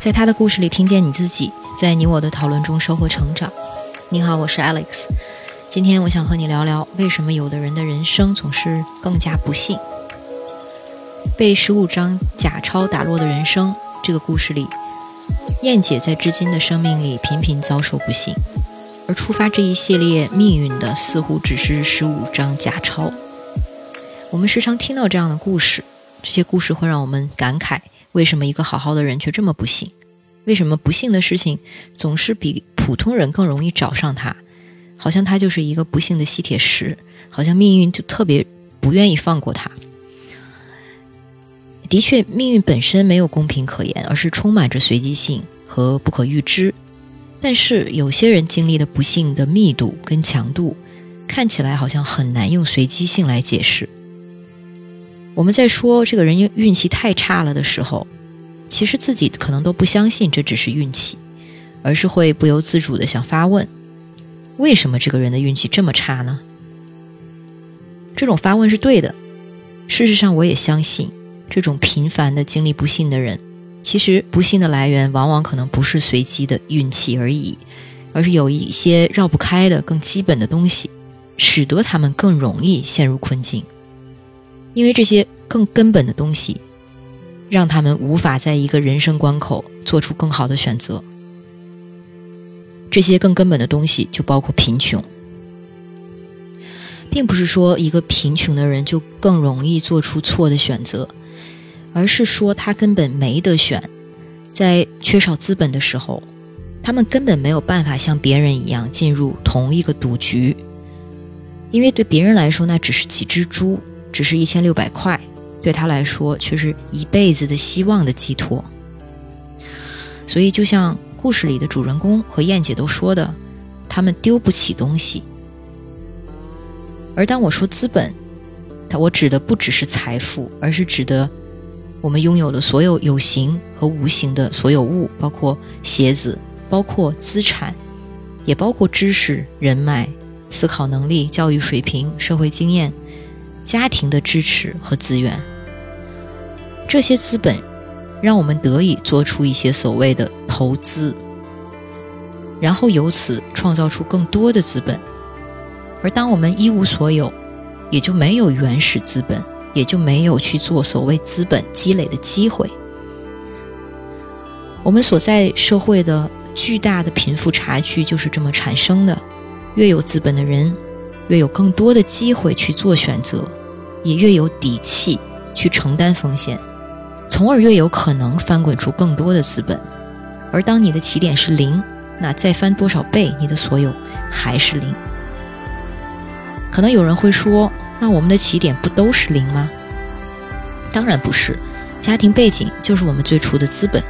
在他的故事里听见你自己，在你我的讨论中收获成长。你好，我是 Alex。今天我想和你聊聊，为什么有的人的人生总是更加不幸。被十五张假钞打落的人生这个故事里，燕姐在至今的生命里频频遭受不幸，而触发这一系列命运的似乎只是十五张假钞。我们时常听到这样的故事，这些故事会让我们感慨：为什么一个好好的人却这么不幸？为什么不幸的事情总是比普通人更容易找上他？好像他就是一个不幸的吸铁石，好像命运就特别不愿意放过他。的确，命运本身没有公平可言，而是充满着随机性和不可预知。但是，有些人经历的不幸的密度跟强度，看起来好像很难用随机性来解释。我们在说这个人运气太差了的时候，其实自己可能都不相信这只是运气，而是会不由自主的想发问：为什么这个人的运气这么差呢？这种发问是对的。事实上，我也相信，这种频繁的经历不幸的人，其实不幸的来源往往可能不是随机的运气而已，而是有一些绕不开的更基本的东西，使得他们更容易陷入困境。因为这些更根本的东西，让他们无法在一个人生关口做出更好的选择。这些更根本的东西就包括贫穷，并不是说一个贫穷的人就更容易做出错的选择，而是说他根本没得选。在缺少资本的时候，他们根本没有办法像别人一样进入同一个赌局，因为对别人来说那只是几只猪。只是一千六百块，对他来说却是一辈子的希望的寄托。所以，就像故事里的主人公和燕姐都说的，他们丢不起东西。而当我说资本，我指的不只是财富，而是指的我们拥有的所有有形和无形的所有物，包括鞋子，包括资产，也包括知识、人脉、思考能力、教育水平、社会经验。家庭的支持和资源，这些资本让我们得以做出一些所谓的投资，然后由此创造出更多的资本。而当我们一无所有，也就没有原始资本，也就没有去做所谓资本积累的机会。我们所在社会的巨大的贫富差距就是这么产生的。越有资本的人，越有更多的机会去做选择。也越有底气去承担风险，从而越有可能翻滚出更多的资本。而当你的起点是零，那再翻多少倍，你的所有还是零。可能有人会说，那我们的起点不都是零吗？当然不是，家庭背景就是我们最初的资本。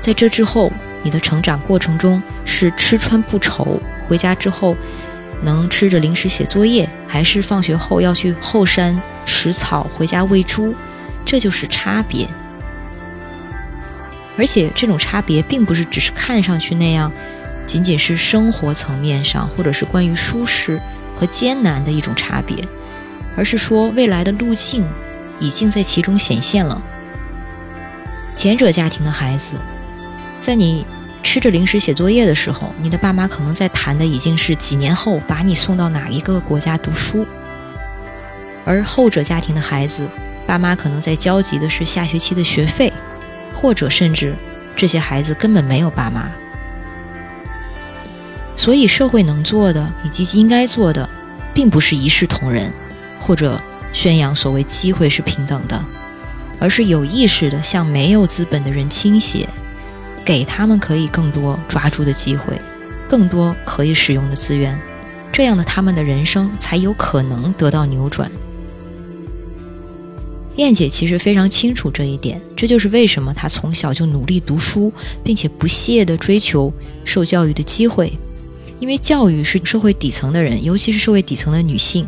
在这之后，你的成长过程中是吃穿不愁，回家之后。能吃着零食写作业，还是放学后要去后山拾草回家喂猪，这就是差别。而且这种差别并不是只是看上去那样，仅仅是生活层面上或者是关于舒适和艰难的一种差别，而是说未来的路径已经在其中显现了。前者家庭的孩子，在你。吃着零食写作业的时候，你的爸妈可能在谈的已经是几年后把你送到哪一个国家读书；而后者家庭的孩子，爸妈可能在焦急的是下学期的学费，或者甚至这些孩子根本没有爸妈。所以，社会能做的以及应该做的，并不是一视同仁，或者宣扬所谓机会是平等的，而是有意识的向没有资本的人倾斜。给他们可以更多抓住的机会，更多可以使用的资源，这样的他们的人生才有可能得到扭转。燕姐其实非常清楚这一点，这就是为什么她从小就努力读书，并且不懈地追求受教育的机会，因为教育是社会底层的人，尤其是社会底层的女性，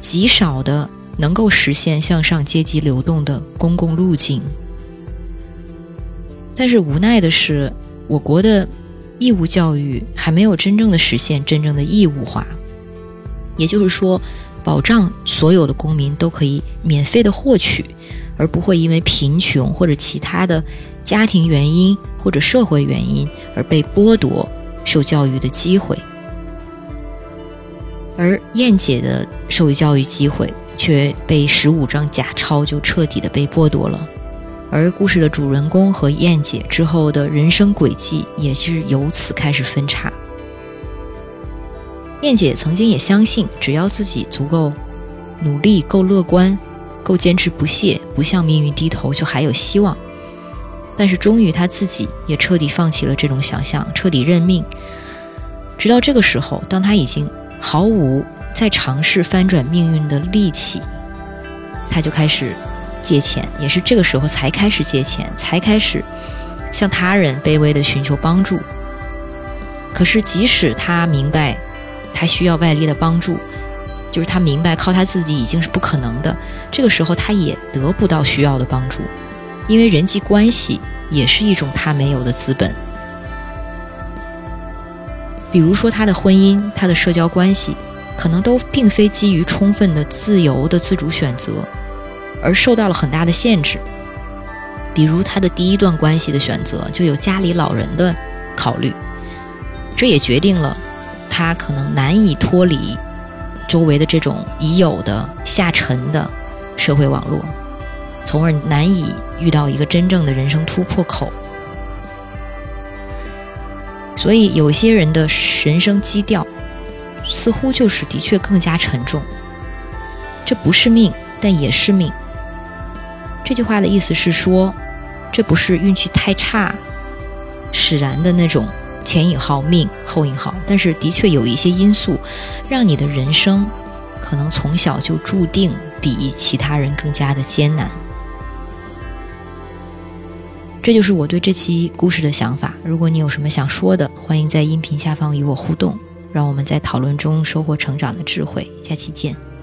极少的能够实现向上阶级流动的公共路径。但是无奈的是，我国的义务教育还没有真正的实现真正的义务化。也就是说，保障所有的公民都可以免费的获取，而不会因为贫穷或者其他的家庭原因或者社会原因而被剥夺受教育的机会。而燕姐的受教育机会却被十五张假钞就彻底的被剥夺了，而故事的主人公和燕姐之后的人生轨迹也是由此开始分叉。燕姐曾经也相信，只要自己足够努力、够乐观、够坚持不懈，不向命运低头，就还有希望。但是终于她自己也彻底放弃了这种想象，彻底认命。直到这个时候，当她已经。毫无再尝试翻转命运的力气，她就开始借钱，也是这个时候才开始借钱，才开始向他人卑微的寻求帮助。可是，即使他明白他需要外力的帮助，就是他明白靠他自己已经是不可能的，这个时候他也得不到需要的帮助，因为人际关系也是一种他没有的资本。比如说，他的婚姻、他的社交关系，可能都并非基于充分的自由的自主选择，而受到了很大的限制。比如他的第一段关系的选择，就有家里老人的考虑，这也决定了他可能难以脱离周围的这种已有的下沉的社会网络，从而难以遇到一个真正的人生突破口。所以，有些人的人生基调，似乎就是的确更加沉重。这不是命，但也是命。这句话的意思是说，这不是运气太差使然的那种前引号命后引号，但是的确有一些因素，让你的人生可能从小就注定比其他人更加的艰难。这就是我对这期故事的想法。如果你有什么想说的，欢迎在音频下方与我互动，让我们在讨论中收获成长的智慧。下期见。